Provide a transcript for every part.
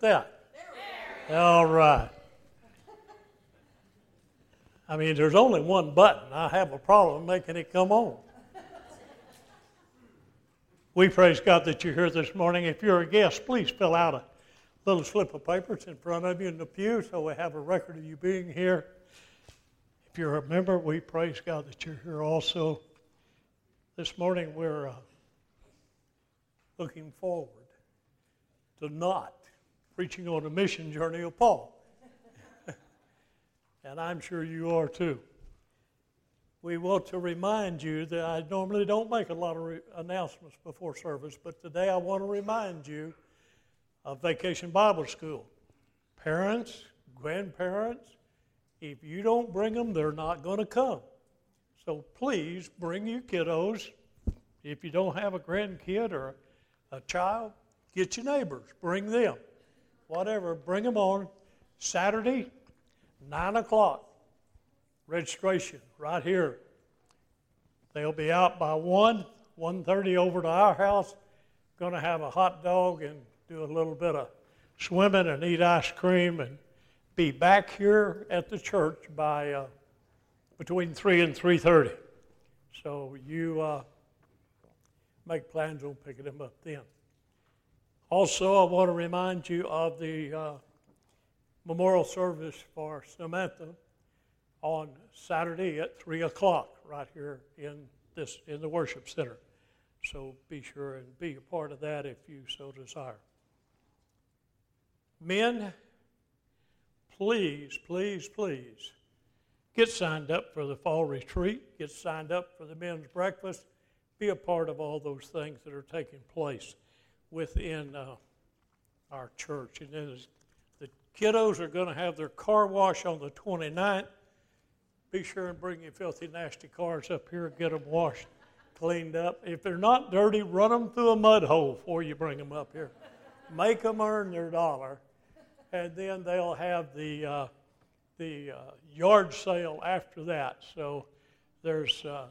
that? All right. I mean, there's only one button. I have a problem making it come on. We praise God that you're here this morning. If you're a guest, please fill out a little slip of paper. It's in front of you in the pew, so we have a record of you being here. If you're a member, we praise God that you're here also. This morning, we're uh, looking forward to not preaching on a mission journey of Paul. and I'm sure you are too. We want to remind you that I normally don't make a lot of re- announcements before service, but today I want to remind you of Vacation Bible School. Parents, grandparents, if you don't bring them, they're not going to come. So please bring your kiddos. If you don't have a grandkid or a child, get your neighbors, bring them whatever, bring them on Saturday, 9 o'clock. Registration right here. They'll be out by 1, 1.30 over to our house. Going to have a hot dog and do a little bit of swimming and eat ice cream and be back here at the church by uh, between 3 and 3.30. So you uh, make plans on picking them up then. Also, I want to remind you of the uh, memorial service for Samantha on Saturday at 3 o'clock right here in, this, in the worship center. So be sure and be a part of that if you so desire. Men, please, please, please get signed up for the fall retreat, get signed up for the men's breakfast, be a part of all those things that are taking place within uh, our church. And then the kiddos are going to have their car wash on the 29th. Be sure and bring your filthy, nasty cars up here get them washed, cleaned up. If they're not dirty, run them through a mud hole before you bring them up here. Make them earn their dollar. And then they'll have the, uh, the uh, yard sale after that. So there's uh,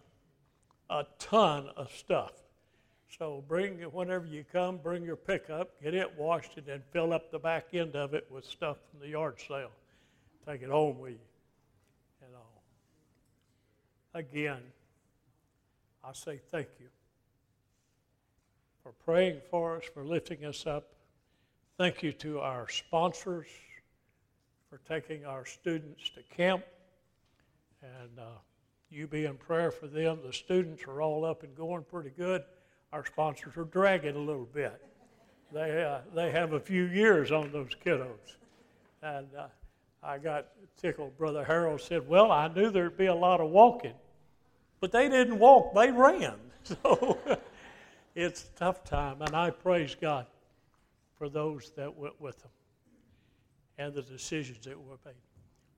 a ton of stuff. So bring whenever you come, bring your pickup, get it washed, and then fill up the back end of it with stuff from the yard sale. Take it home with you. You know. Again, I say thank you for praying for us, for lifting us up. Thank you to our sponsors for taking our students to camp. And uh, you be in prayer for them. The students are all up and going pretty good our sponsors are dragging a little bit. They, uh, they have a few years on those kiddos. And uh, I got tickled. Brother Harold said, Well, I knew there'd be a lot of walking, but they didn't walk, they ran. So it's a tough time, and I praise God for those that went with them and the decisions that were made.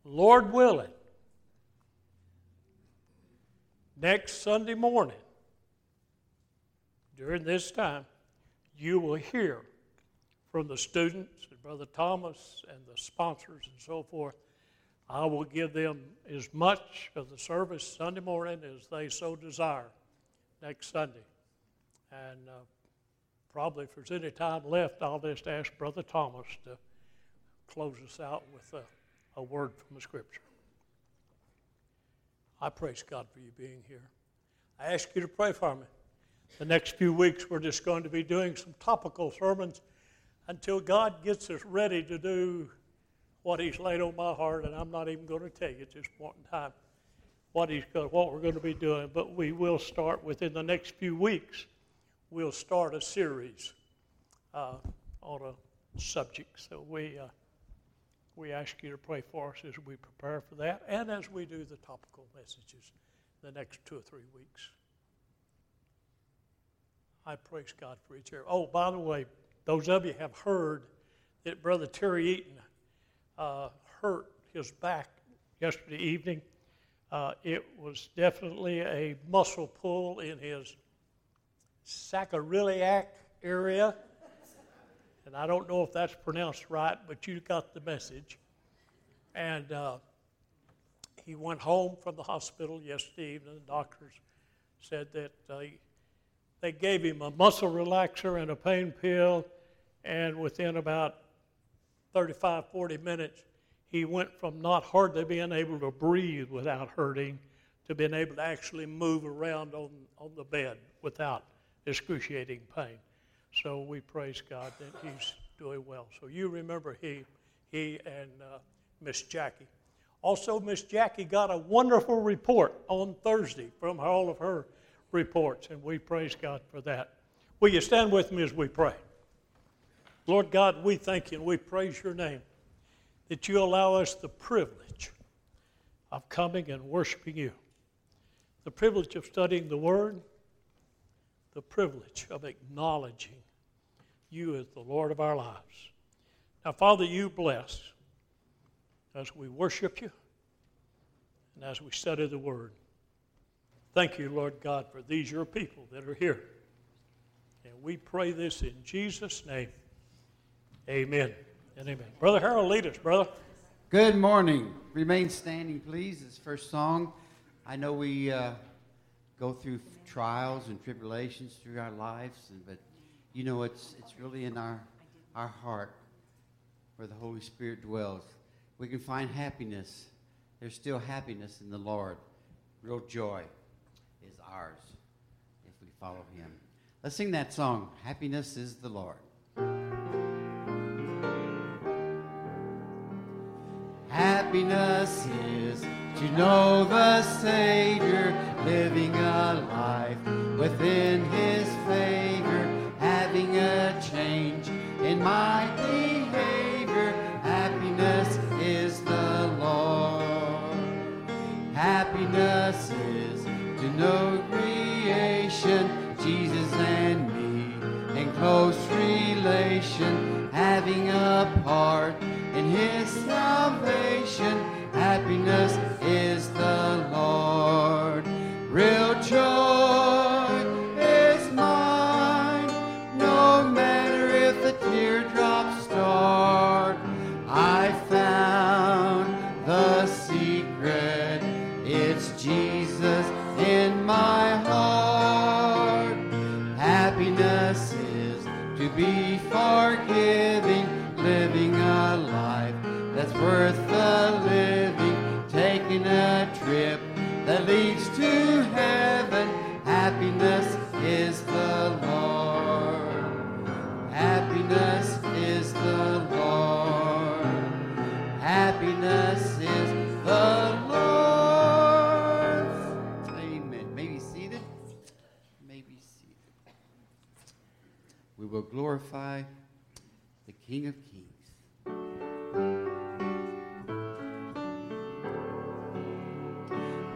Lord willing, next Sunday morning, during this time, you will hear from the students and Brother Thomas and the sponsors and so forth. I will give them as much of the service Sunday morning as they so desire next Sunday. And uh, probably if there's any time left, I'll just ask Brother Thomas to close us out with a, a word from the Scripture. I praise God for you being here. I ask you to pray for me. The next few weeks, we're just going to be doing some topical sermons until God gets us ready to do what He's laid on my heart, and I'm not even going to tell you at this point in time what He's what we're going to be doing. But we will start within the next few weeks. We'll start a series uh, on a subject. So we uh, we ask you to pray for us as we prepare for that, and as we do the topical messages the next two or three weeks. I praise God for each area. Oh, by the way, those of you have heard that Brother Terry Eaton uh, hurt his back yesterday evening. Uh, it was definitely a muscle pull in his sacroiliac area. And I don't know if that's pronounced right, but you got the message. And uh, he went home from the hospital yesterday evening. The doctors said that uh, they gave him a muscle relaxer and a pain pill, and within about 35, 40 minutes, he went from not hardly being able to breathe without hurting to being able to actually move around on, on the bed without excruciating pain. So we praise God that he's doing well. So you remember he, he and uh, Miss Jackie. Also, Miss Jackie got a wonderful report on Thursday from all of her reports, and we praise God for that. Will you stand with me as we pray? Lord God, we thank you and we praise your name that you allow us the privilege of coming and worshiping you, the privilege of studying the Word, the privilege of acknowledging you as the Lord of our lives. Now, Father, you bless as we worship you and as we study the Word. Thank you, Lord God, for these your people that are here. And we pray this in Jesus' name. Amen and amen. Brother Harold, lead us, brother. Good morning. Remain standing, please. This first song. I know we uh, go through trials and tribulations through our lives, and, but you know it's it's really in our our heart where the Holy Spirit dwells. We can find happiness. There's still happiness in the Lord. Real joy ours if we follow Him. Let's sing that song. Happiness is the Lord. Happiness is to know the Savior, living a life within His favor, having a change in my behavior. Happiness is the Lord. Happiness is to know close relation, having a part in his salvation. Happiness is the glorify the King of Kings.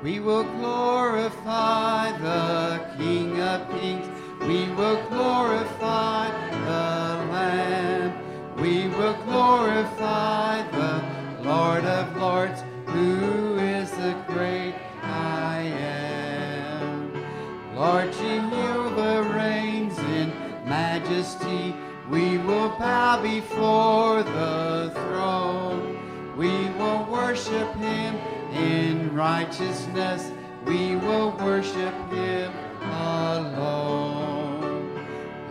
We will glorify the King of Kings. We will glorify the Lamb. We will glorify the Lord of Lords, who is the great I am. Lord Jehovah the in majesty. We will bow before the throne. We will worship him in righteousness. We will worship him alone.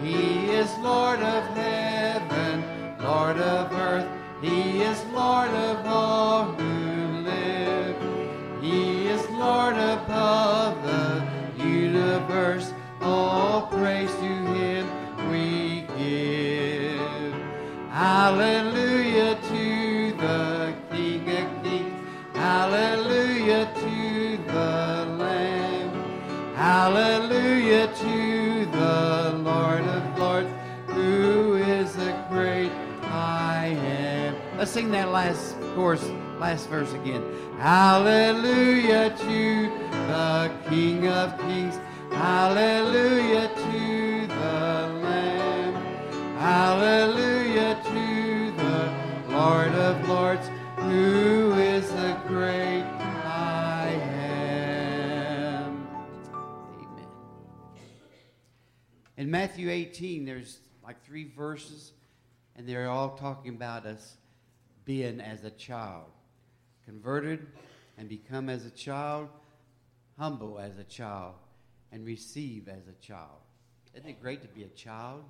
He is Lord of heaven, Lord of earth. He is Lord of all who live. He is Lord above the universe. Hallelujah to the King of Kings. Hallelujah to the Lamb. Hallelujah to the Lord of Lords, who is the great I am. Let's sing that last chorus, last verse again. Hallelujah to the King of Kings. Hallelujah to the Lamb. Hallelujah Lord of Lords, who is the great I am. Amen. In Matthew 18, there's like three verses, and they're all talking about us being as a child, converted and become as a child, humble as a child, and receive as a child. Isn't it great to be a child?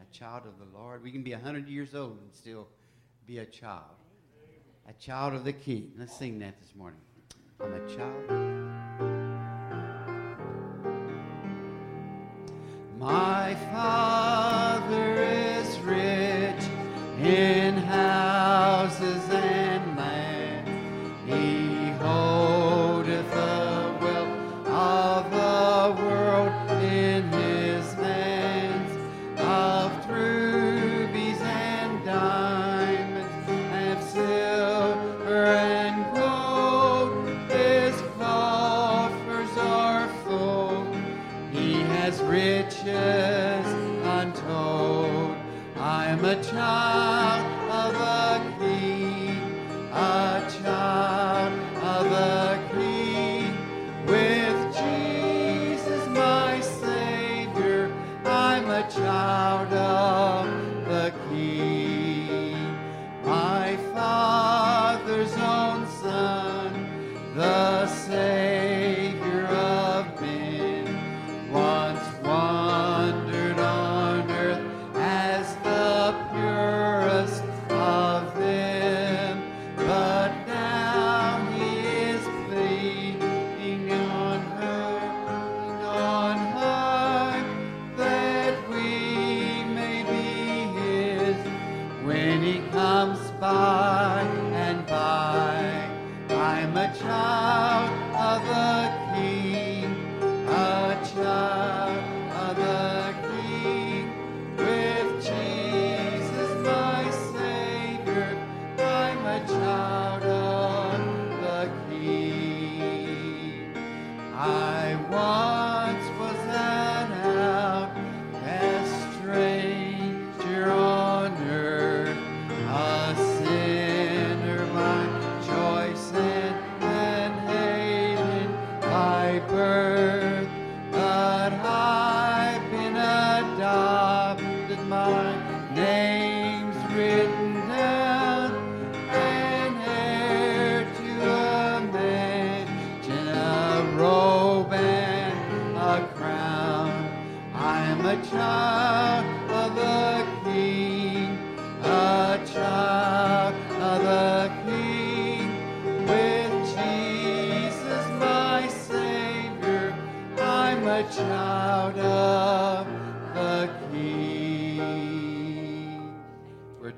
A child of the Lord. We can be 100 years old and still be a child, a child of the King. Let's sing that this morning. I'm a child. My Father is rich in houses and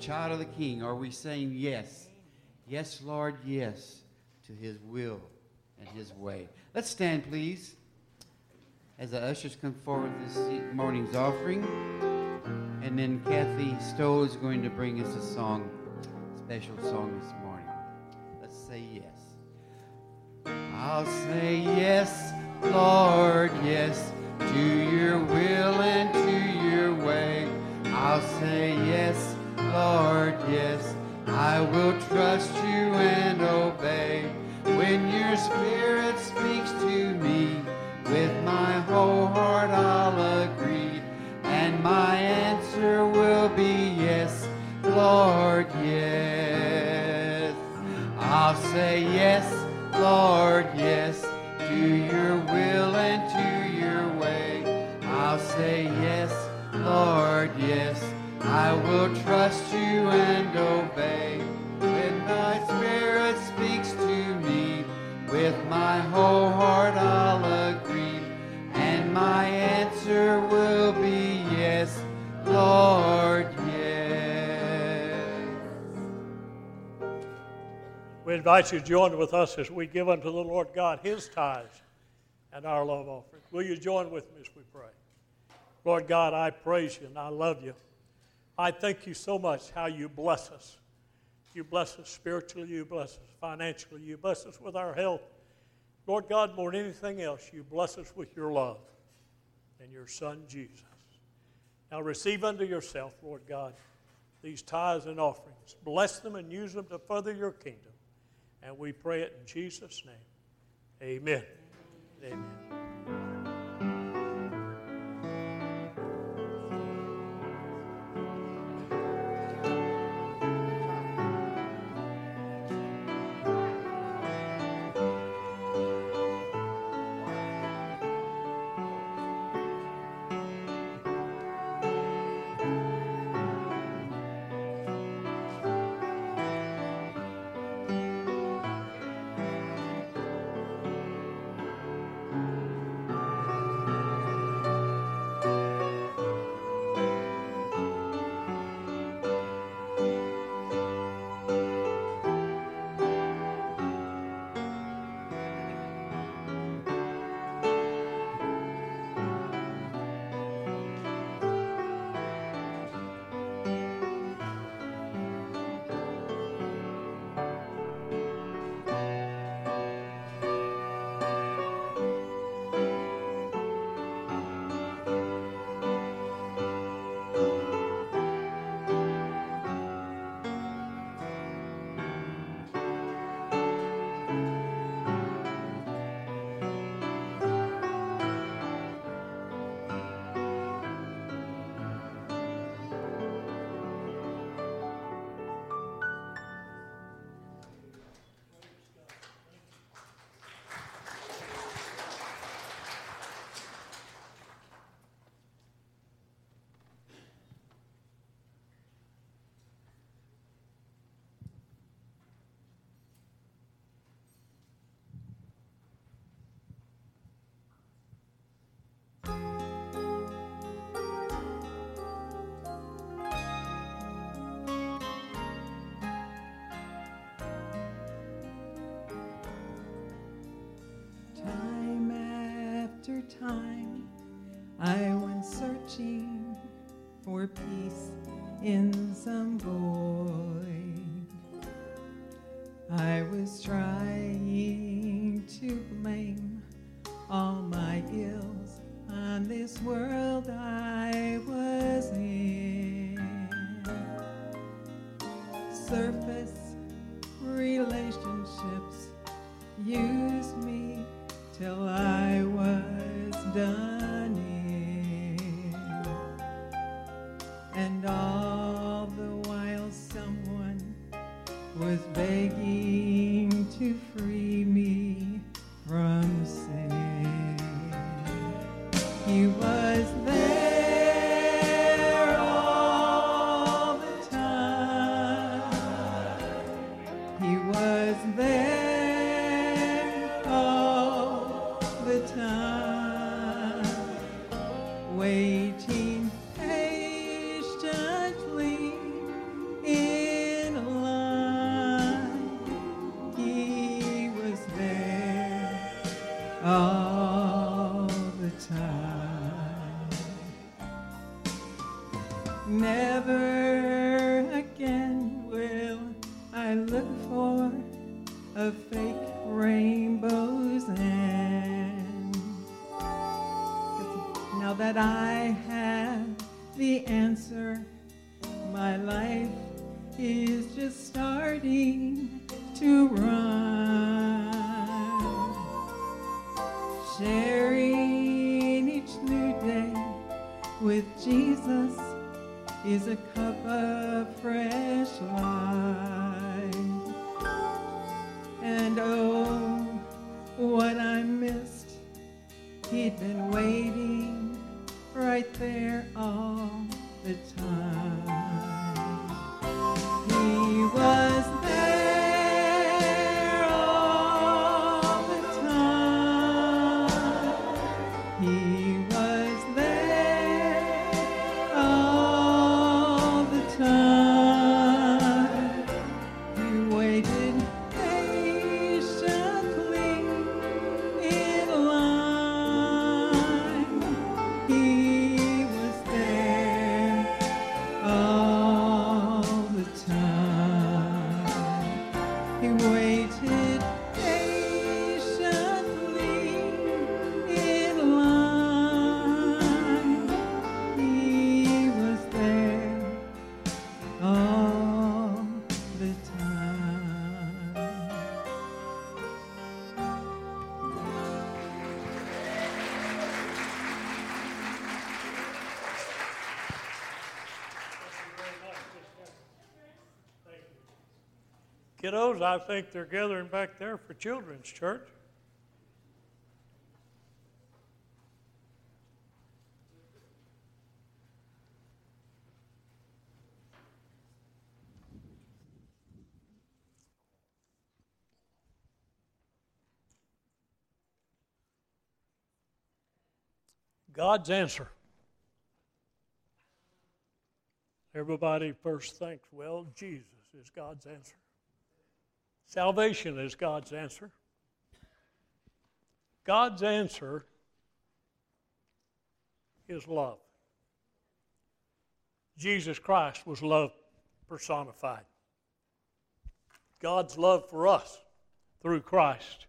child of the King. Are we saying yes? Yes, Lord, yes, to His will and His way. Let's stand, please, as the ushers come forward this morning's offering. And then Kathy Stowe is going to bring us a song, special song this morning. Let's say yes. I'll say yes, Lord, yes, to your will and to your way. I'll say yes, Lord, yes, I will trust you and obey. When your spirit speaks to me, with my whole heart I'll agree, and my answer will be yes, Lord, yes. I'll say yes, Lord, yes, to your will and to your way. I'll say yes, Lord, yes, I will trust you and obey. When thy spirit speaks to me, with my whole heart I'll agree, my answer will be yes, Lord, yes. We invite you to join with us as we give unto the Lord God his tithes and our love offering. Will you join with me as we pray? Lord God, I praise you and I love you. I thank you so much how you bless us. You bless us spiritually, you bless us financially, you bless us with our health. Lord God, more than anything else, you bless us with your love and your Son Jesus. Now receive unto yourself, Lord God, these tithes and offerings. Bless them and use them to further your kingdom. And we pray it in Jesus' name. Amen. Amen. Time Jesus is a cup of fresh life. And oh, what I missed, he'd been waiting right there all the time. I think they're gathering back there for children's church. God's answer. Everybody first thinks, well, Jesus is God's answer. Salvation is God's answer. God's answer is love. Jesus Christ was love personified. God's love for us through Christ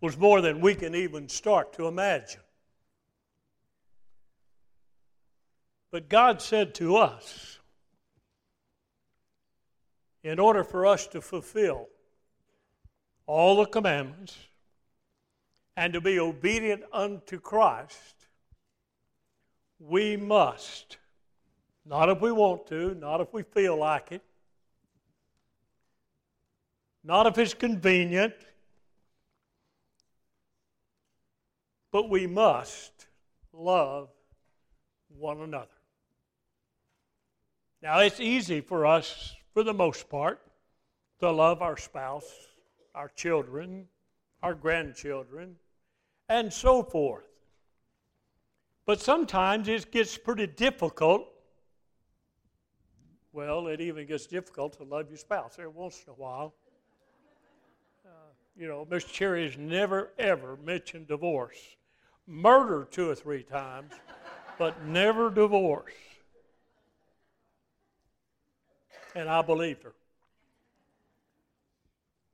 was more than we can even start to imagine. But God said to us, in order for us to fulfill all the commandments and to be obedient unto Christ, we must, not if we want to, not if we feel like it, not if it's convenient, but we must love one another. Now, it's easy for us, for the most part, to love our spouse, our children, our grandchildren, and so forth. But sometimes it gets pretty difficult. Well, it even gets difficult to love your spouse every once in a while. Uh, you know, Miss Cherry has never, ever mentioned divorce. murder two or three times, but never divorce. And I believed her.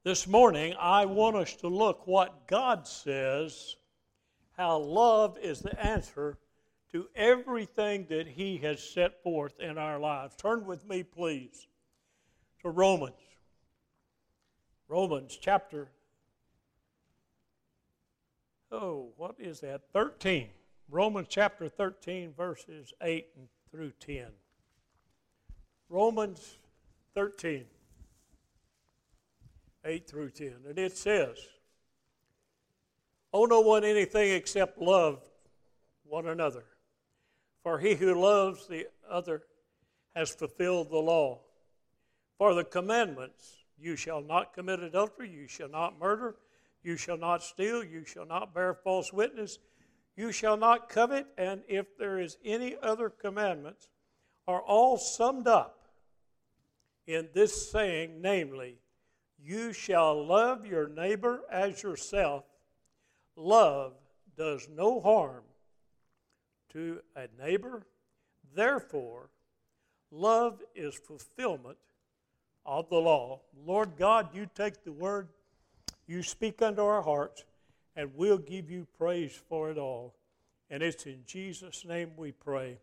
This morning, I want us to look what God says, how love is the answer to everything that He has set forth in our lives. Turn with me, please, to Romans. Romans chapter, oh, what is that? 13. Romans chapter 13, verses 8 through 10. Romans 13. 8 through 10. And it says, Owe no one anything except love one another. For he who loves the other has fulfilled the law. For the commandments, you shall not commit adultery, you shall not murder, you shall not steal, you shall not bear false witness, you shall not covet, and if there is any other commandments, are all summed up in this saying, namely, you shall love your neighbor as yourself. Love does no harm to a neighbor. Therefore, love is fulfillment of the law. Lord God, you take the word, you speak unto our hearts, and we'll give you praise for it all. And it's in Jesus' name we pray.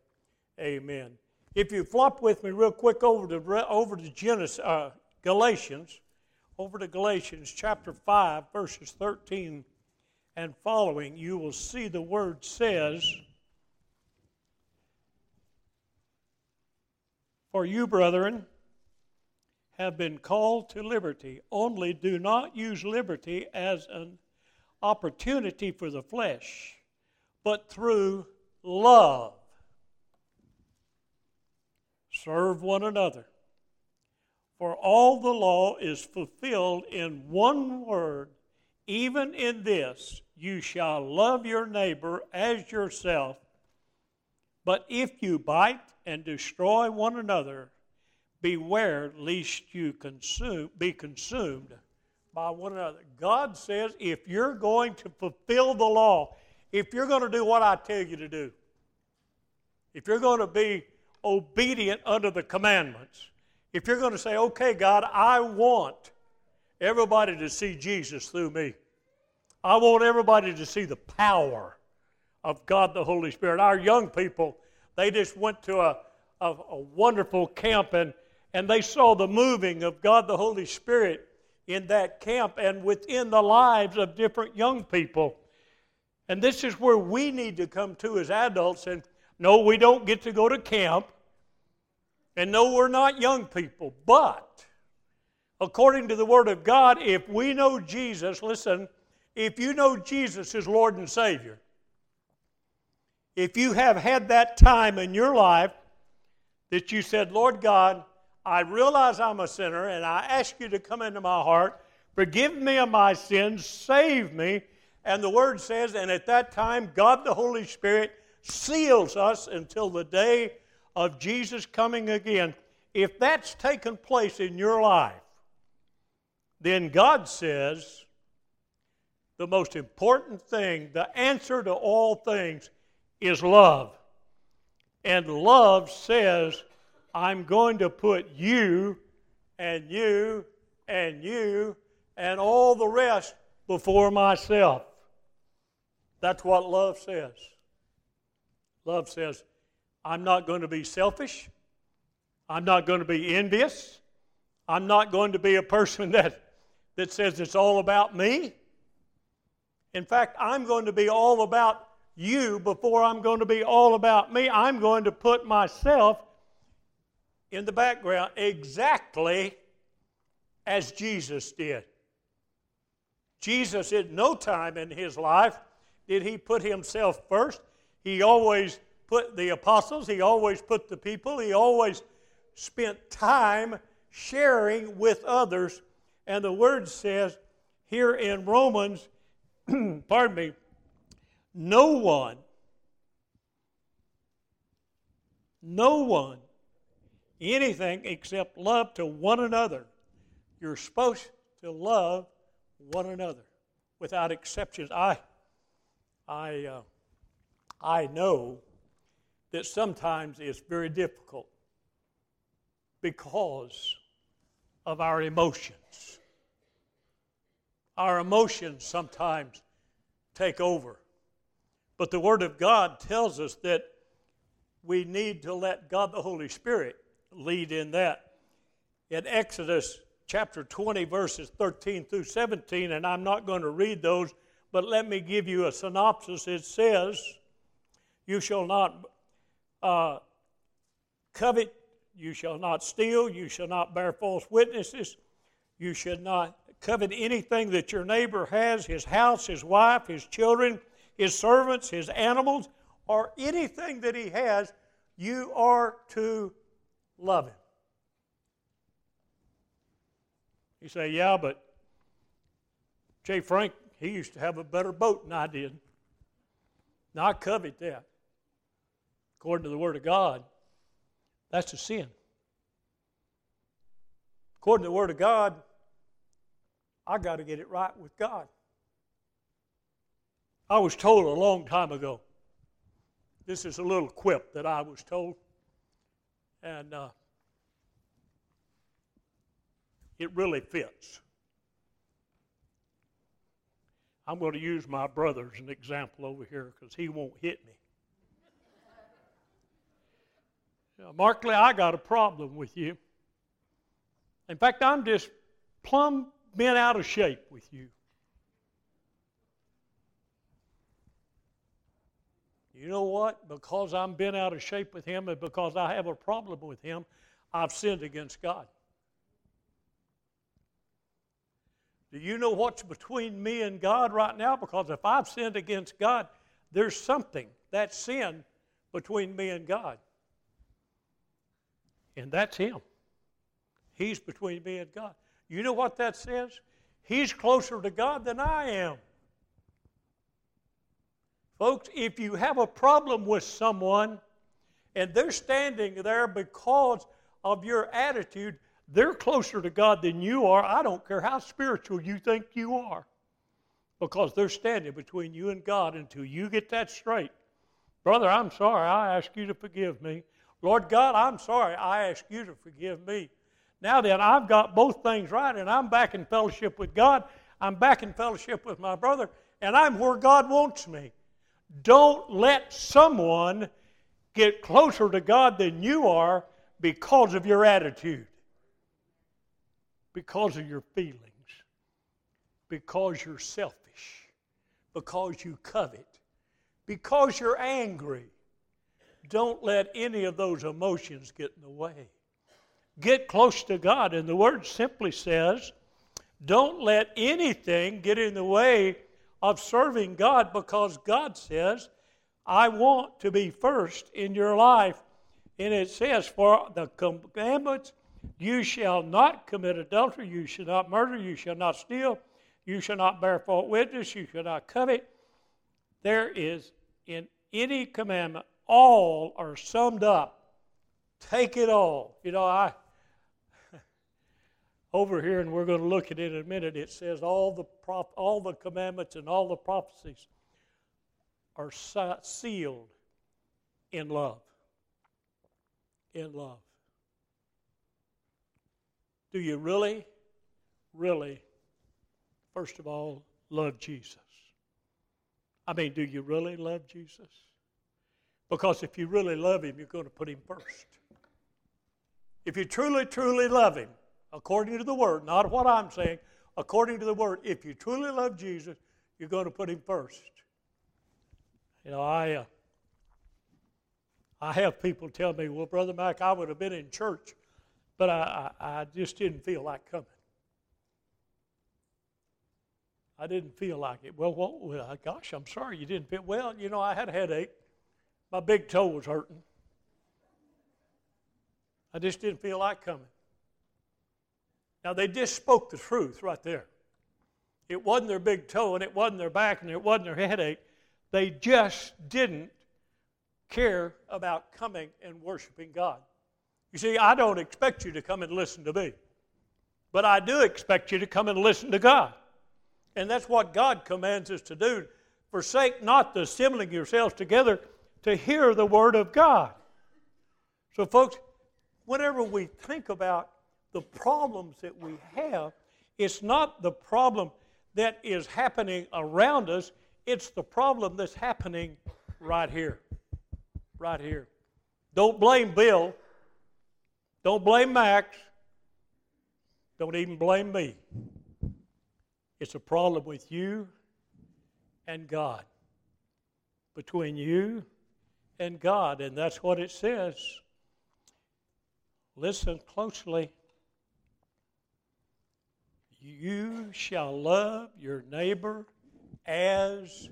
Amen. If you flop with me real quick over to over to Genesis, uh, Galatians, over to Galatians chapter 5, verses 13 and following, you will see the word says, For you, brethren, have been called to liberty, only do not use liberty as an opportunity for the flesh, but through love. Serve one another. For all the law is fulfilled in one word, even in this you shall love your neighbor as yourself. But if you bite and destroy one another, beware lest you consume, be consumed by one another. God says if you're going to fulfill the law, if you're going to do what I tell you to do, if you're going to be obedient under the commandments, if you're going to say, okay, God, I want everybody to see Jesus through me, I want everybody to see the power of God the Holy Spirit. Our young people, they just went to a, a, a wonderful camp and, and they saw the moving of God the Holy Spirit in that camp and within the lives of different young people. And this is where we need to come to as adults and no, we don't get to go to camp. And no, we're not young people, but according to the Word of God, if we know Jesus, listen, if you know Jesus as Lord and Savior, if you have had that time in your life that you said, Lord God, I realize I'm a sinner and I ask you to come into my heart, forgive me of my sins, save me. And the Word says, and at that time, God the Holy Spirit seals us until the day of Jesus coming again, if that's taken place in your life, then God says the most important thing, the answer to all things, is love. And love says, I'm going to put you and you and you and all the rest before myself. That's what love says. Love says, I'm not going to be selfish. I'm not going to be envious. I'm not going to be a person that, that says it's all about me. In fact, I'm going to be all about you before I'm going to be all about me. I'm going to put myself in the background exactly as Jesus did. Jesus, at no time in his life, did he put himself first. He always put the apostles, he always put the people, he always spent time sharing with others. And the word says here in Romans, pardon me, no one, no one, anything except love to one another. You're supposed to love one another without exceptions. I, I, uh, I know that sometimes it's very difficult because of our emotions. Our emotions sometimes take over. But the Word of God tells us that we need to let God the Holy Spirit lead in that. In Exodus chapter 20, verses 13 through 17, and I'm not going to read those, but let me give you a synopsis. It says, You shall not uh, covet, you shall not steal, you shall not bear false witnesses, you should not covet anything that your neighbor has his house, his wife, his children, his servants, his animals, or anything that he has, you are to love him. You say, yeah, but Jay Frank, he used to have a better boat than I did. Now, I covet that. According to the Word of God, that's a sin. According to the Word of God, I got to get it right with God. I was told a long time ago, this is a little quip that I was told, and uh, it really fits. I'm going to use my brother as an example over here because he won't hit me. Markley, I got a problem with you. In fact, I'm just plumb bent out of shape with you. You know what? Because I'm bent out of shape with him and because I have a problem with him, I've sinned against God. Do you know what's between me and God right now? Because if I've sinned against God, there's something, that sin, between me and God. And that's Him. He's between me and God. You know what that says? He's closer to God than I am. Folks, if you have a problem with someone and they're standing there because of your attitude, they're closer to God than you are. I don't care how spiritual you think you are, because they're standing between you and God until you get that straight. Brother, I'm sorry. I ask you to forgive me. Lord God, I'm sorry. I ask you to forgive me. Now then, I've got both things right, and I'm back in fellowship with God. I'm back in fellowship with my brother, and I'm where God wants me. Don't let someone get closer to God than you are because of your attitude because of your feelings, because you're selfish, because you covet, because you're angry. Don't let any of those emotions get in the way. Get close to God. And the word simply says, don't let anything get in the way of serving God because God says, I want to be first in your life. And it says, For the commandments you shall not commit adultery, you shall not murder, you shall not steal, you shall not bear false witness, you shall not covet. There is in any commandment, all are summed up. Take it all. You know, I over here, and we're going to look at it in a minute. It says all the prop, all the commandments and all the prophecies are sealed in love. In love. Do you really, really, first of all, love Jesus? I mean, do you really love Jesus? Because if you really love Him, you're going to put Him first. If you truly, truly love Him, according to the Word, not what I'm saying, according to the Word, if you truly love Jesus, you're going to put Him first. You know, I, uh, I have people tell me, well, Brother Mac, I would have been in church but I, I, I just didn't feel like coming. I didn't feel like it. Well, well, gosh, I'm sorry you didn't feel well. You know, I had a headache. My big toe was hurting. I just didn't feel like coming. Now, they just spoke the truth right there. It wasn't their big toe, and it wasn't their back, and it wasn't their headache. They just didn't care about coming and worshiping God. You see, I don't expect you to come and listen to me, but I do expect you to come and listen to God. And that's what God commands us to do. Forsake not the assembling yourselves together to hear the Word of God. So, folks, whenever we think about the problems that we have, it's not the problem that is happening around us, it's the problem that's happening right here. Right here. Don't blame Bill. Don't blame Max. Don't even blame me. It's a problem with you and God. Between you and God. And that's what it says. Listen closely. You shall love your neighbor as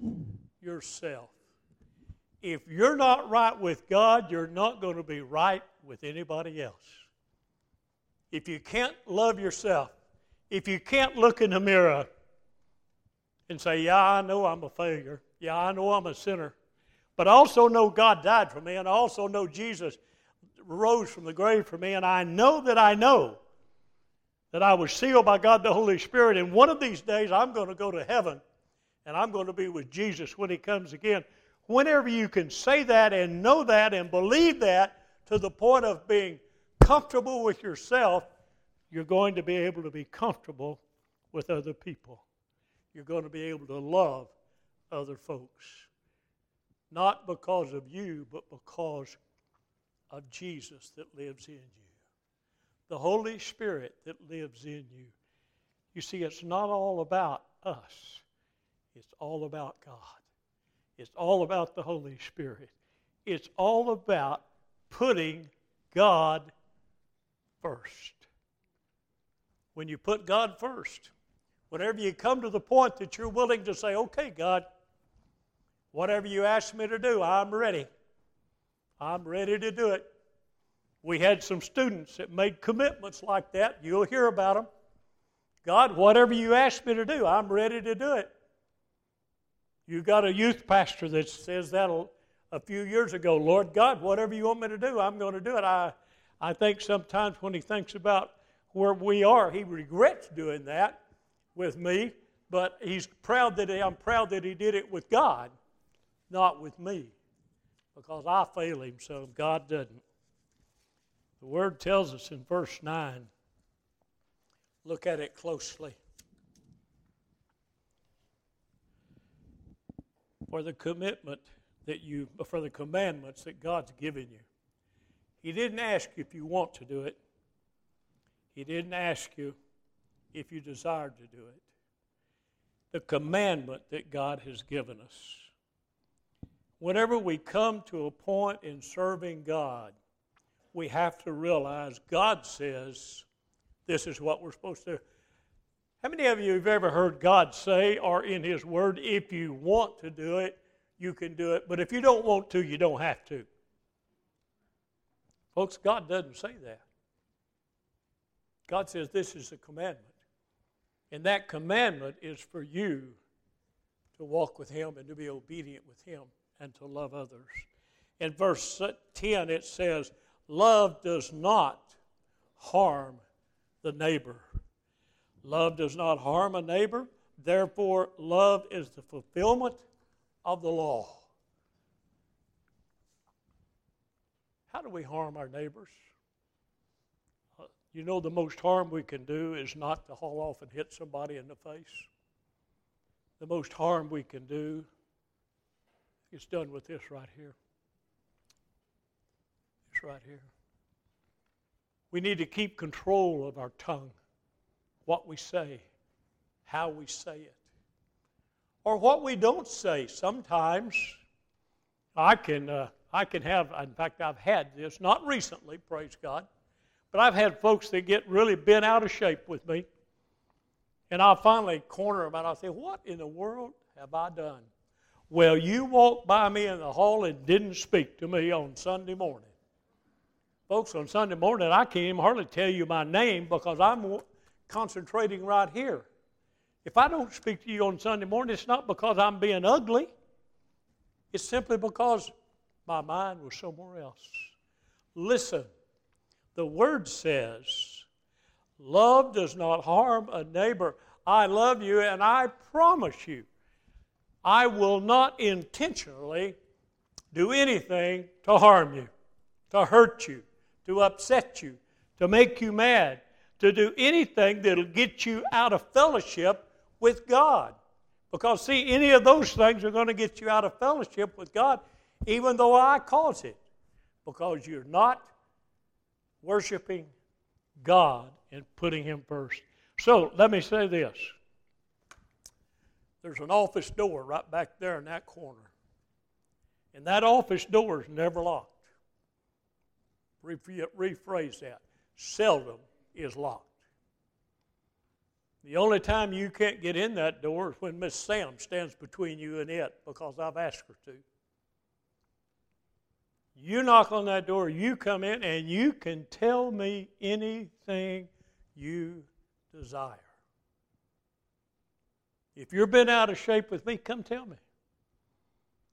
yourself. If you're not right with God, you're not going to be right with anybody else. If you can't love yourself, if you can't look in the mirror and say, Yeah, I know I'm a failure. Yeah, I know I'm a sinner. But I also know God died for me, and I also know Jesus rose from the grave for me, and I know that I know that I was sealed by God the Holy Spirit, and one of these days I'm going to go to heaven and I'm going to be with Jesus when He comes again. Whenever you can say that and know that and believe that to the point of being comfortable with yourself, you're going to be able to be comfortable with other people. You're going to be able to love other folks. Not because of you, but because of Jesus that lives in you the Holy Spirit that lives in you. You see, it's not all about us, it's all about God. It's all about the Holy Spirit. It's all about putting God first. When you put God first, whenever you come to the point that you're willing to say, okay, God, whatever you ask me to do, I'm ready. I'm ready to do it. We had some students that made commitments like that. You'll hear about them. God, whatever you ask me to do, I'm ready to do it. You've got a youth pastor that says that a few years ago. Lord God, whatever you want me to do, I'm going to do it. I, I think sometimes when he thinks about where we are, he regrets doing that with me, but he's proud that he, I'm proud that he did it with God, not with me, because I fail him, so God doesn't. The word tells us in verse 9, look at it closely. For the commitment that you, for the commandments that God's given you. He didn't ask you if you want to do it. He didn't ask you if you desired to do it. The commandment that God has given us. Whenever we come to a point in serving God we have to realize God says this is what we're supposed to do. How many of you have ever heard God say, or in His Word, if you want to do it, you can do it, but if you don't want to, you don't have to? Folks, God doesn't say that. God says this is a commandment. And that commandment is for you to walk with Him and to be obedient with Him and to love others. In verse 10, it says, Love does not harm the neighbor. Love does not harm a neighbor. Therefore, love is the fulfillment of the law. How do we harm our neighbors? Uh, you know, the most harm we can do is not to haul off and hit somebody in the face. The most harm we can do is done with this right here This right here. We need to keep control of our tongue, what we say, how we say it, or what we don't say. Sometimes I can, uh, I can have, in fact, I've had this, not recently, praise God, but I've had folks that get really bent out of shape with me. And I'll finally corner them and I'll say, What in the world have I done? Well, you walked by me in the hall and didn't speak to me on Sunday morning. Folks, on Sunday morning, I can't even hardly tell you my name because I'm concentrating right here. If I don't speak to you on Sunday morning, it's not because I'm being ugly, it's simply because my mind was somewhere else. Listen, the Word says, Love does not harm a neighbor. I love you, and I promise you, I will not intentionally do anything to harm you, to hurt you, to upset you, to make you mad, to do anything that'll get you out of fellowship with God. Because, see, any of those things are going to get you out of fellowship with God, even though I cause it. Because you're not worshiping God and putting Him first. So, let me say this there's an office door right back there in that corner. And that office door is never locked. Rephrase that. Seldom is locked. The only time you can't get in that door is when Miss Sam stands between you and it because I've asked her to. You knock on that door, you come in, and you can tell me anything you desire. If you've been out of shape with me, come tell me.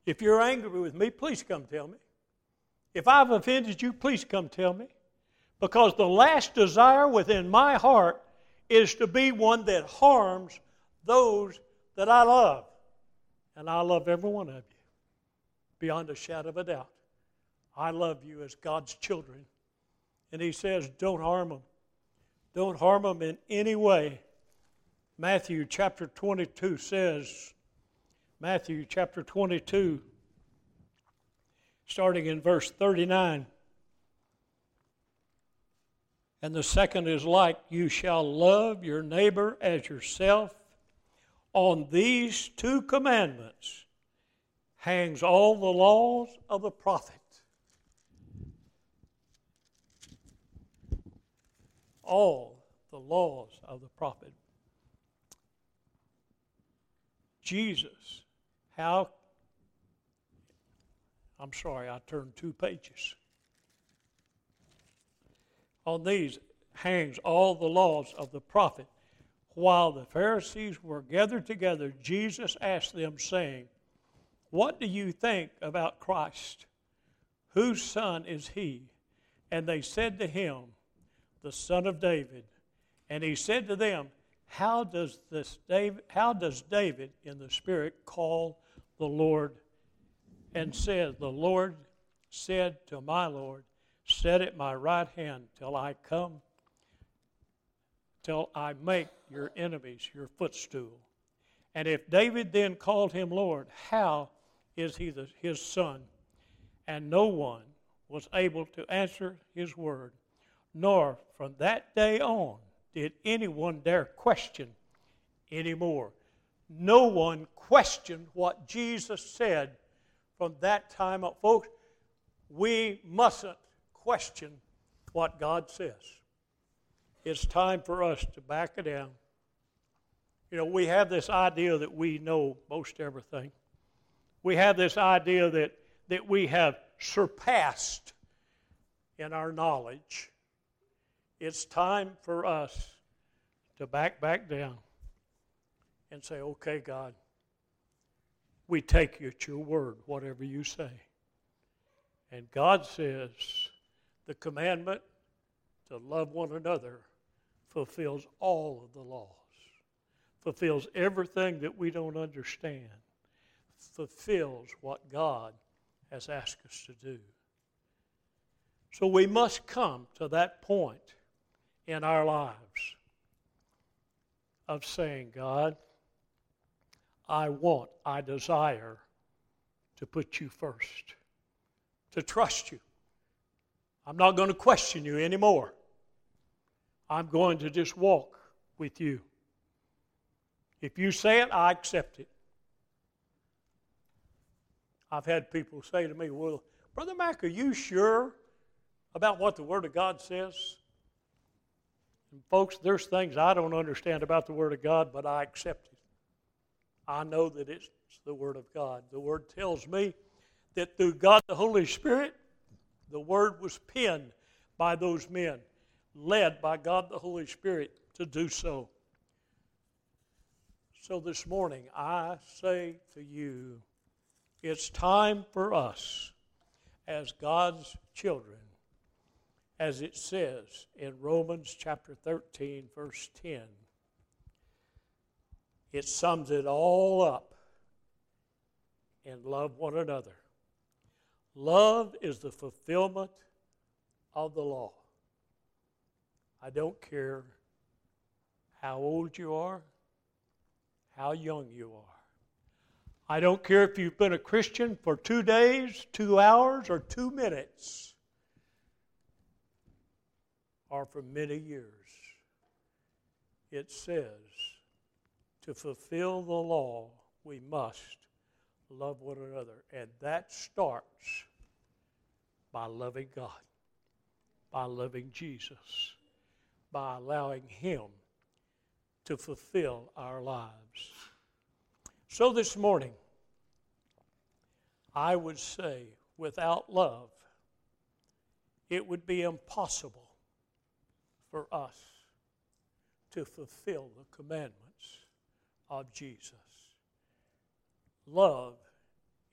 If you're angry with me, please come tell me. If I've offended you, please come tell me. Because the last desire within my heart is to be one that harms those that I love. And I love every one of you beyond a shadow of a doubt. I love you as God's children. And He says, don't harm them. Don't harm them in any way. Matthew chapter 22 says, Matthew chapter 22, starting in verse 39. And the second is like, You shall love your neighbor as yourself. On these two commandments hangs all the laws of the prophet. All the laws of the prophet. Jesus, how, I'm sorry, I turned two pages. On these hangs all the laws of the prophet. While the Pharisees were gathered together, Jesus asked them, saying, What do you think about Christ? Whose son is he? And they said to him, The son of David. And he said to them, How does, this David, how does David in the Spirit call the Lord and said, The Lord said to my Lord, Set at my right hand till I come, till I make your enemies your footstool. And if David then called him Lord, how is he the, his son? And no one was able to answer his word, nor from that day on did anyone dare question anymore. No one questioned what Jesus said from that time on. Folks, we mustn't question what God says. It's time for us to back it down. You know, we have this idea that we know most everything. We have this idea that, that we have surpassed in our knowledge. It's time for us to back back down and say, okay, God, we take you at your word, whatever you say. And God says, the commandment to love one another fulfills all of the laws, fulfills everything that we don't understand, fulfills what God has asked us to do. So we must come to that point in our lives of saying, God, I want, I desire to put you first, to trust you, I'm not going to question you anymore. I'm going to just walk with you. If you say it, I accept it. I've had people say to me, Well, Brother Mac, are you sure about what the Word of God says? And folks, there's things I don't understand about the Word of God, but I accept it. I know that it's the Word of God. The Word tells me that through God the Holy Spirit, the word was penned by those men, led by God the Holy Spirit to do so. So this morning, I say to you, it's time for us as God's children, as it says in Romans chapter 13, verse 10. It sums it all up and love one another. Love is the fulfillment of the law. I don't care how old you are, how young you are. I don't care if you've been a Christian for two days, two hours, or two minutes, or for many years. It says, to fulfill the law, we must love one another. And that starts by loving God, by loving Jesus, by allowing Him to fulfill our lives. So this morning, I would say without love, it would be impossible for us to fulfill the commandments of Jesus. Love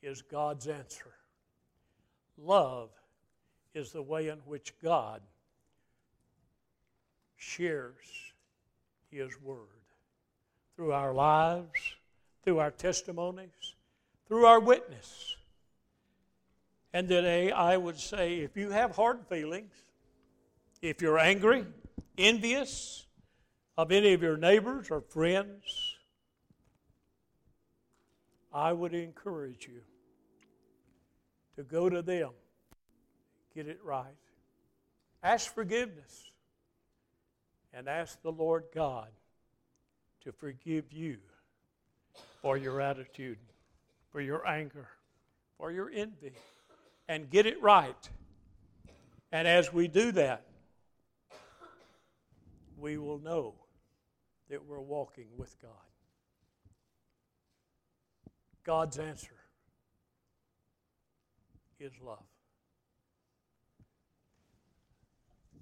is God's answer. Love is the way in which God shares His Word through our lives, through our testimonies, through our witness. And today I would say if you have hard feelings, if you're angry, envious of any of your neighbors or friends, I would encourage you to go to them, get it right. Ask forgiveness and ask the Lord God to forgive you for your attitude, for your anger, for your envy, and get it right. And as we do that, we will know that we're walking with God. God's answer is love.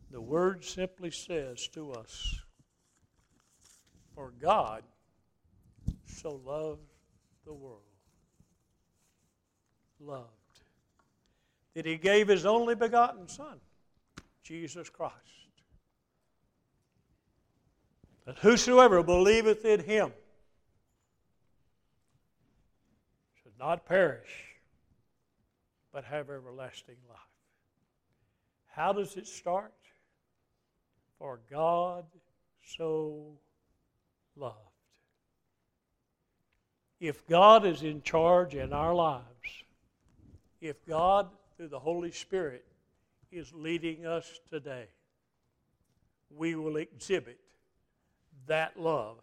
The word simply says to us, For God so loved the world, loved, that he gave his only begotten Son, Jesus Christ, that whosoever believeth in him should not perish, but have everlasting life. How does it start? For God so loved. If God is in charge in our lives, if God, through the Holy Spirit, is leading us today, we will exhibit that love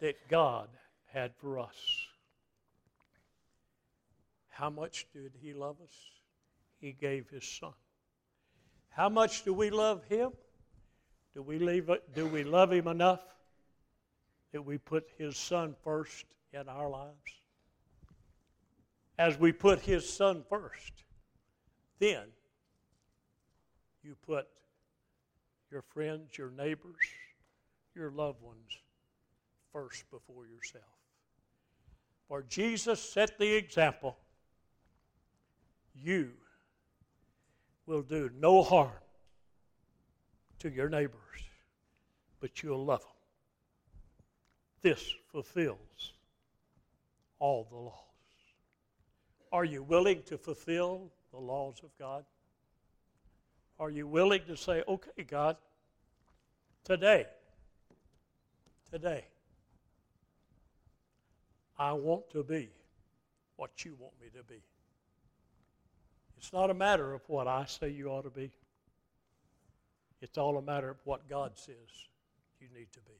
that God had for us. How much did He love us? He gave His Son. How much do we love Him? Do we, leave, do we love Him enough that we put His Son first in our lives? As we put His Son first, then you put your friends, your neighbors, your loved ones first before yourself. For Jesus set the example you will do no harm to your neighbors, but you'll love them. This fulfills all the laws. Are you willing to fulfill the laws of God? Are you willing to say, okay, God, today, today, I want to be what you want me to be? It's not a matter of what I say you ought to be. It's all a matter of what God says you need to be.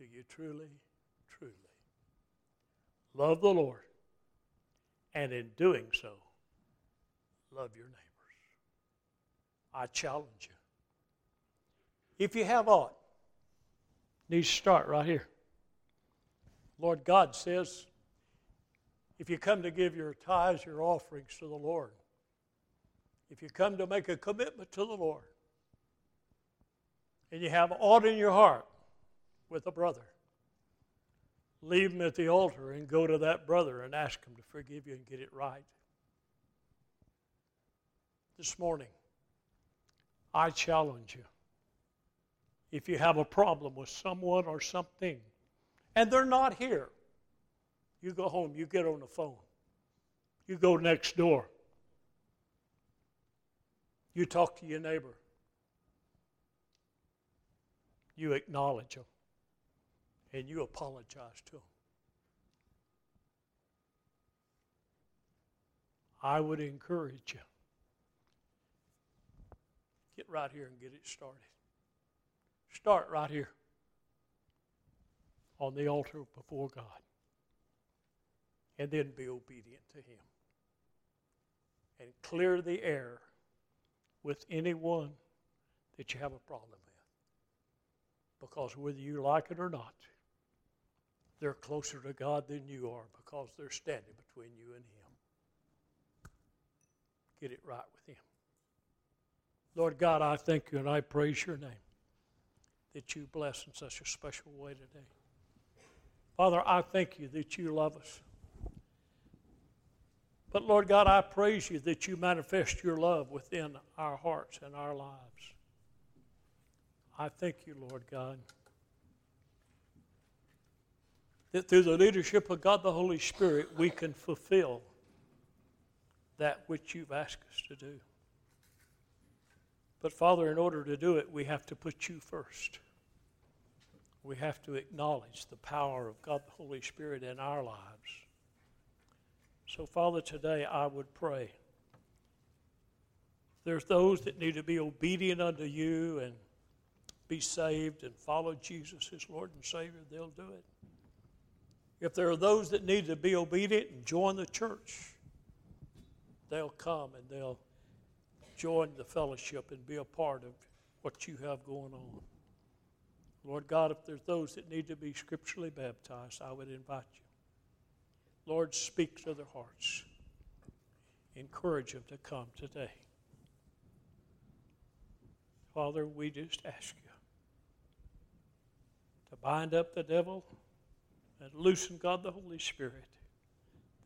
Do you truly, truly love the Lord? And in doing so, love your neighbors. I challenge you. If you have aught, needs to start right here. Lord God says, if you come to give your tithes, your offerings to the Lord, if you come to make a commitment to the Lord, and you have aught in your heart with a brother, leave him at the altar and go to that brother and ask him to forgive you and get it right. This morning, I challenge you. If you have a problem with someone or something, and they're not here, you go home, you get on the phone, You go next door. You talk to your neighbor. You acknowledge them. And you apologize to them. I would encourage you. Get right here and get it started. Start right here on the altar before God. And then be obedient to Him. And clear the air with anyone that you have a problem with. Because whether you like it or not, they're closer to God than you are because they're standing between you and Him. Get it right with Him. Lord God, I thank you and I praise your name that you bless in such a special way today. Father, I thank you that you love us. But Lord God, I praise you that you manifest your love within our hearts and our lives. I thank you, Lord God, that through the leadership of God the Holy Spirit, we can fulfill that which you've asked us to do. But Father, in order to do it, we have to put you first. We have to acknowledge the power of God the Holy Spirit in our lives. So, Father, today I would pray. There's those that need to be obedient unto you and be saved and follow Jesus as Lord and Savior, they'll do it. If there are those that need to be obedient and join the church, they'll come and they'll join the fellowship and be a part of what you have going on. Lord God, if there's those that need to be scripturally baptized, I would invite you. Lord, speak to their hearts. Encourage them to come today. Father, we just ask you to bind up the devil and loosen God the Holy Spirit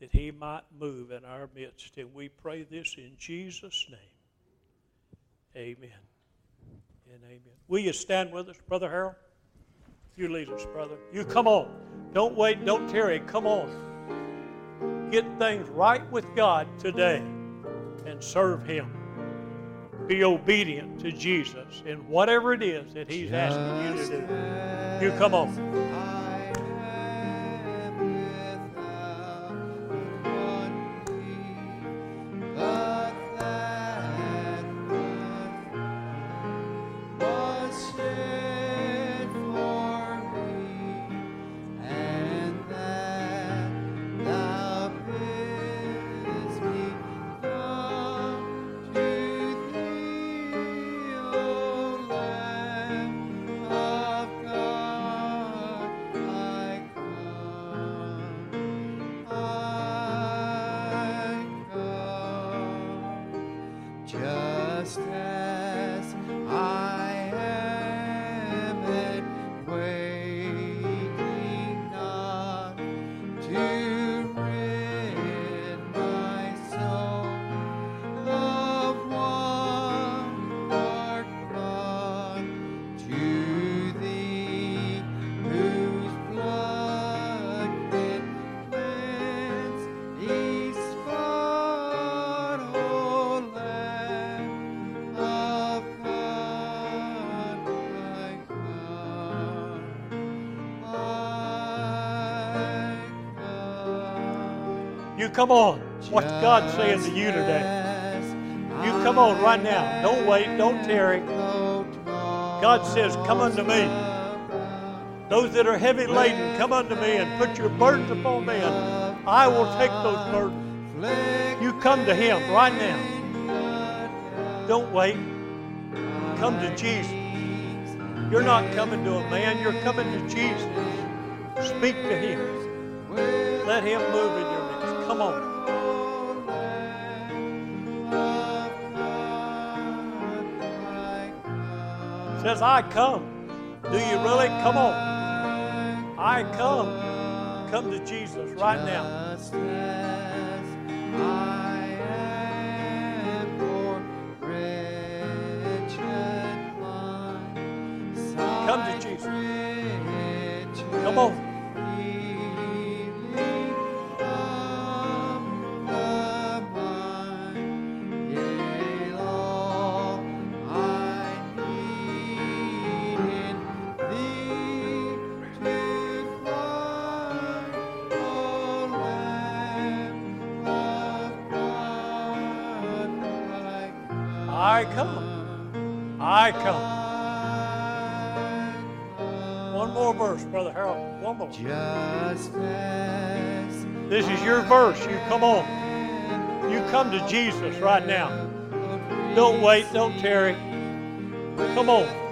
that he might move in our midst. And we pray this in Jesus' name. Amen and amen. Will you stand with us, Brother Harold? You lead us, brother. You come on. Don't wait, don't tarry. Come on. Get things right with God today and serve Him. Be obedient to Jesus in whatever it is that He's asking you to do. You come on. You come on. What's God saying to you today? You come on right now. Don't wait. Don't tarry. God says, Come unto me. Those that are heavy laden, come unto me and put your burdens upon me, and I will take those burdens. You come to Him right now. Don't wait. Come to Jesus. You're not coming to a man, you're coming to Jesus. Speak to Him. Let Him move in your. Come on. Says, I come. Do you really? Come on. I come. Come to Jesus right now. Come on. You come to Jesus right now. Don't wait. Don't tarry. Come on.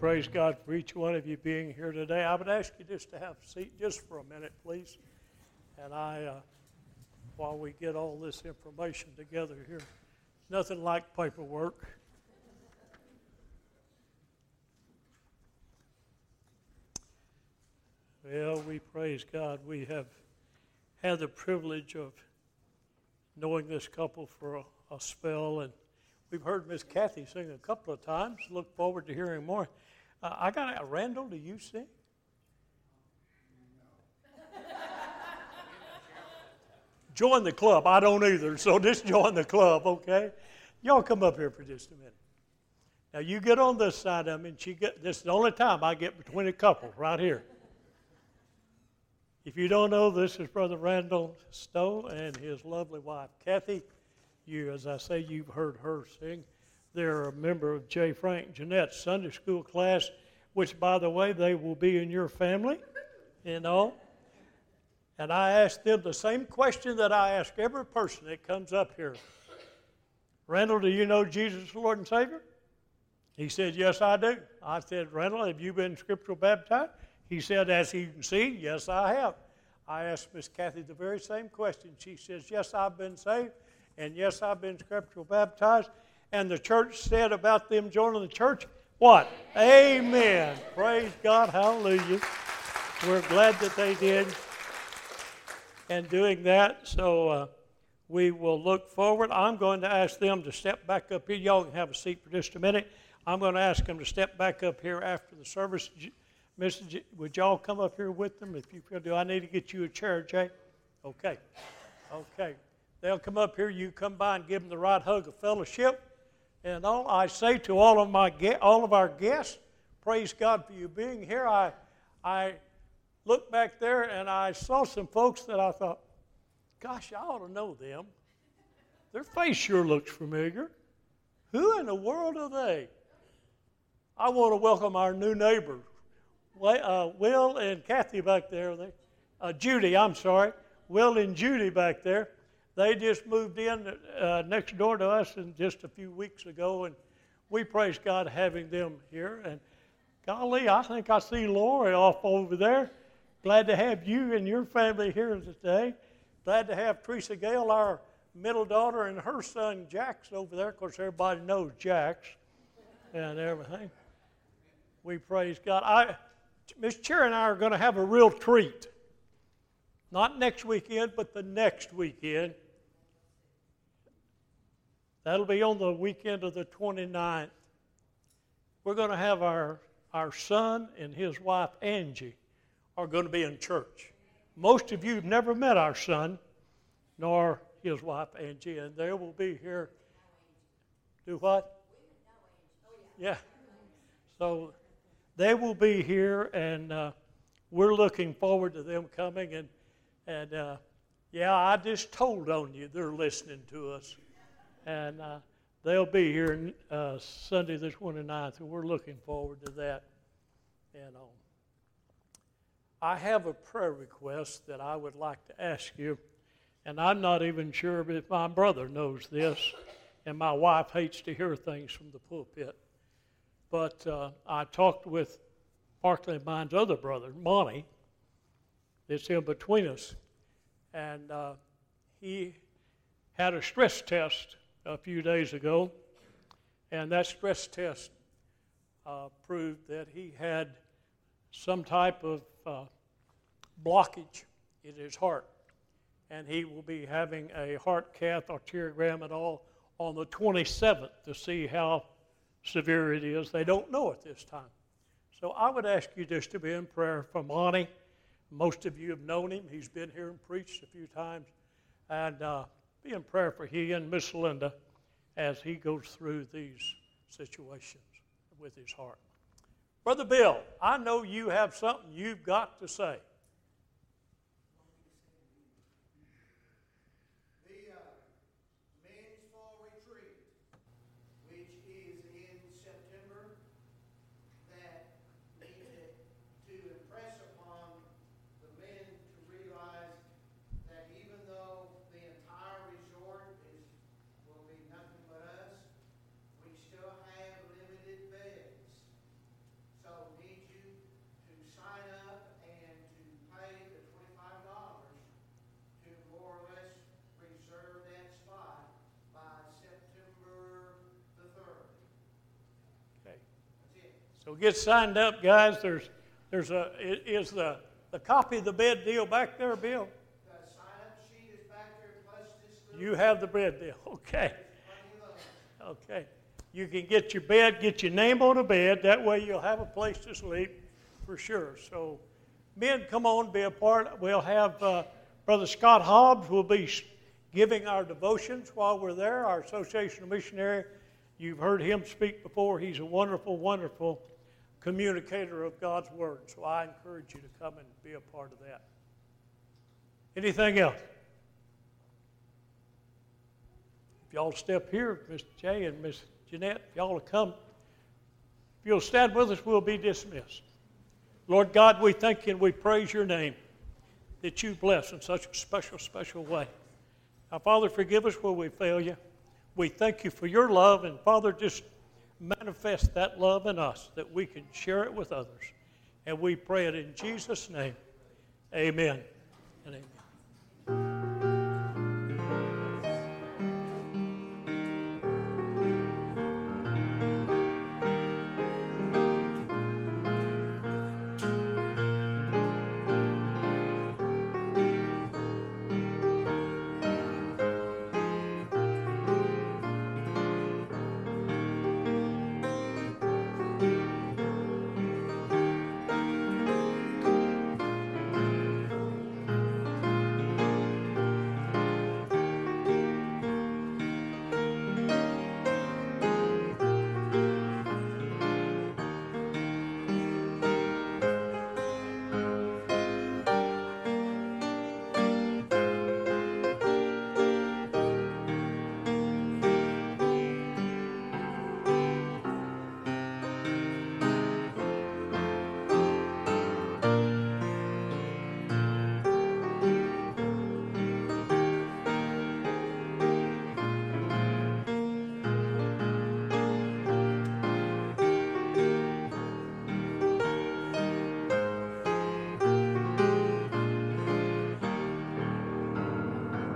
Praise God for each one of you being here today. I would ask you just to have a seat just for a minute, please. And I, uh, while we get all this information together here, nothing like paperwork. Well, we praise God. We have had the privilege of knowing this couple for a, a spell, and we've heard Miss Kathy sing a couple of times. Look forward to hearing more. Uh, I got a Randall. Do you sing? join the club. I don't either, so just join the club, okay? Y'all come up here for just a minute. Now you get on this side of me, and she get. This is the only time I get between a couple right here. If you don't know, this is Brother Randall Stowe and his lovely wife, Kathy. You, as I say, you've heard her sing. They're a member of J. Frank Jeanette's Sunday school class, which, by the way, they will be in your family and all. And I asked them the same question that I ask every person that comes up here Randall, do you know Jesus Lord and Savior? He said, Yes, I do. I said, Randall, have you been scriptural baptized? He said, As you can see, yes, I have. I asked Miss Kathy the very same question. She says, Yes, I've been saved, and yes, I've been scriptural baptized. And the church said about them joining the church, What? Amen. Praise God. Hallelujah. We're glad that they did. And doing that, so uh, we will look forward. I'm going to ask them to step back up here. Y'all can have a seat for just a minute. I'm going to ask them to step back up here after the service. Mrs. J- would y'all come up here with them if you feel? Do I need to get you a chair, Jay? Okay. Okay. They'll come up here. You come by and give them the right hug of fellowship. And all I say to all of my all of our guests, praise God for you being here. I I looked back there and I saw some folks that I thought, gosh, I ought to know them. Their face sure looks familiar. Who in the world are they? I want to welcome our new neighbors, uh, Will and Kathy back there. Uh, Judy, I'm sorry. Will and Judy back there. They just moved in uh, next door to us and just a few weeks ago, and we praise God having them here. And golly, I think I see Lori off over there. Glad to have you and your family here today. Glad to have Teresa Gale, our middle daughter, and her son Jax over there. Of course, everybody knows Jax and everything. We praise God. I, Miss Cherry and I are going to have a real treat. Not next weekend, but the next weekend. That'll be on the weekend of the 29th. We're going to have our, our son and his wife, Angie, are going to be in church. Most of you have never met our son, nor his wife, Angie, and they will be here. Do what? Yeah. So they will be here, and uh, we're looking forward to them coming. And, and uh, yeah, I just told on you they're listening to us. And uh, they'll be here uh, Sunday the 29th, and we're looking forward to that. And um, I have a prayer request that I would like to ask you, and I'm not even sure if my brother knows this, and my wife hates to hear things from the pulpit. But uh, I talked with Parkland Mine's other brother, Monty. It's in between us. And uh, he had a stress test a few days ago, and that stress test uh, proved that he had some type of uh, blockage in his heart. and he will be having a heart cath, arteriogram, and all on the 27th to see how severe it is. They don't know at this time. So I would ask you just to be in prayer for Monty. Most of you have known him. He's been here and preached a few times. And uh, be in prayer for he and Miss Linda as he goes through these situations with his heart. Brother Bill, I know you have something you've got to say. The uh, men's fall retreat, which is in September, that needed to impress upon the men to realize that even though the entire resort is, will be nothing but us, we still have limited beds. So need you to sign up and to pay the twenty-five dollars to more or less reserve that spot by September the third. Okay. That's it. Get signed up, guys. There's, there's a, is the, the copy of the bed deal back there, Bill? The sign-up sheet is back there plus. You have the bed deal. Okay. Okay. You can get your bed, get your name on a bed. That way you'll have a place to sleep for sure. So, men, come on, be a part. We'll have uh, Brother Scott Hobbs will be giving our devotions while we're there. Our Associational Missionary. You've heard him speak before. He's a wonderful, wonderful communicator of God's word. So I encourage you to come and be a part of that. Anything else? If y'all step here, Mr. Jay and Miss Jeanette, if y'all will come, if you'll stand with us, we'll be dismissed. Lord God, we thank you and we praise your name that you bless in such a special, special way. Now, Father, forgive us where we fail you. We thank you for your love, and Father, just manifest that love in us that we can share it with others. And we pray it in Jesus' name. Amen and amen.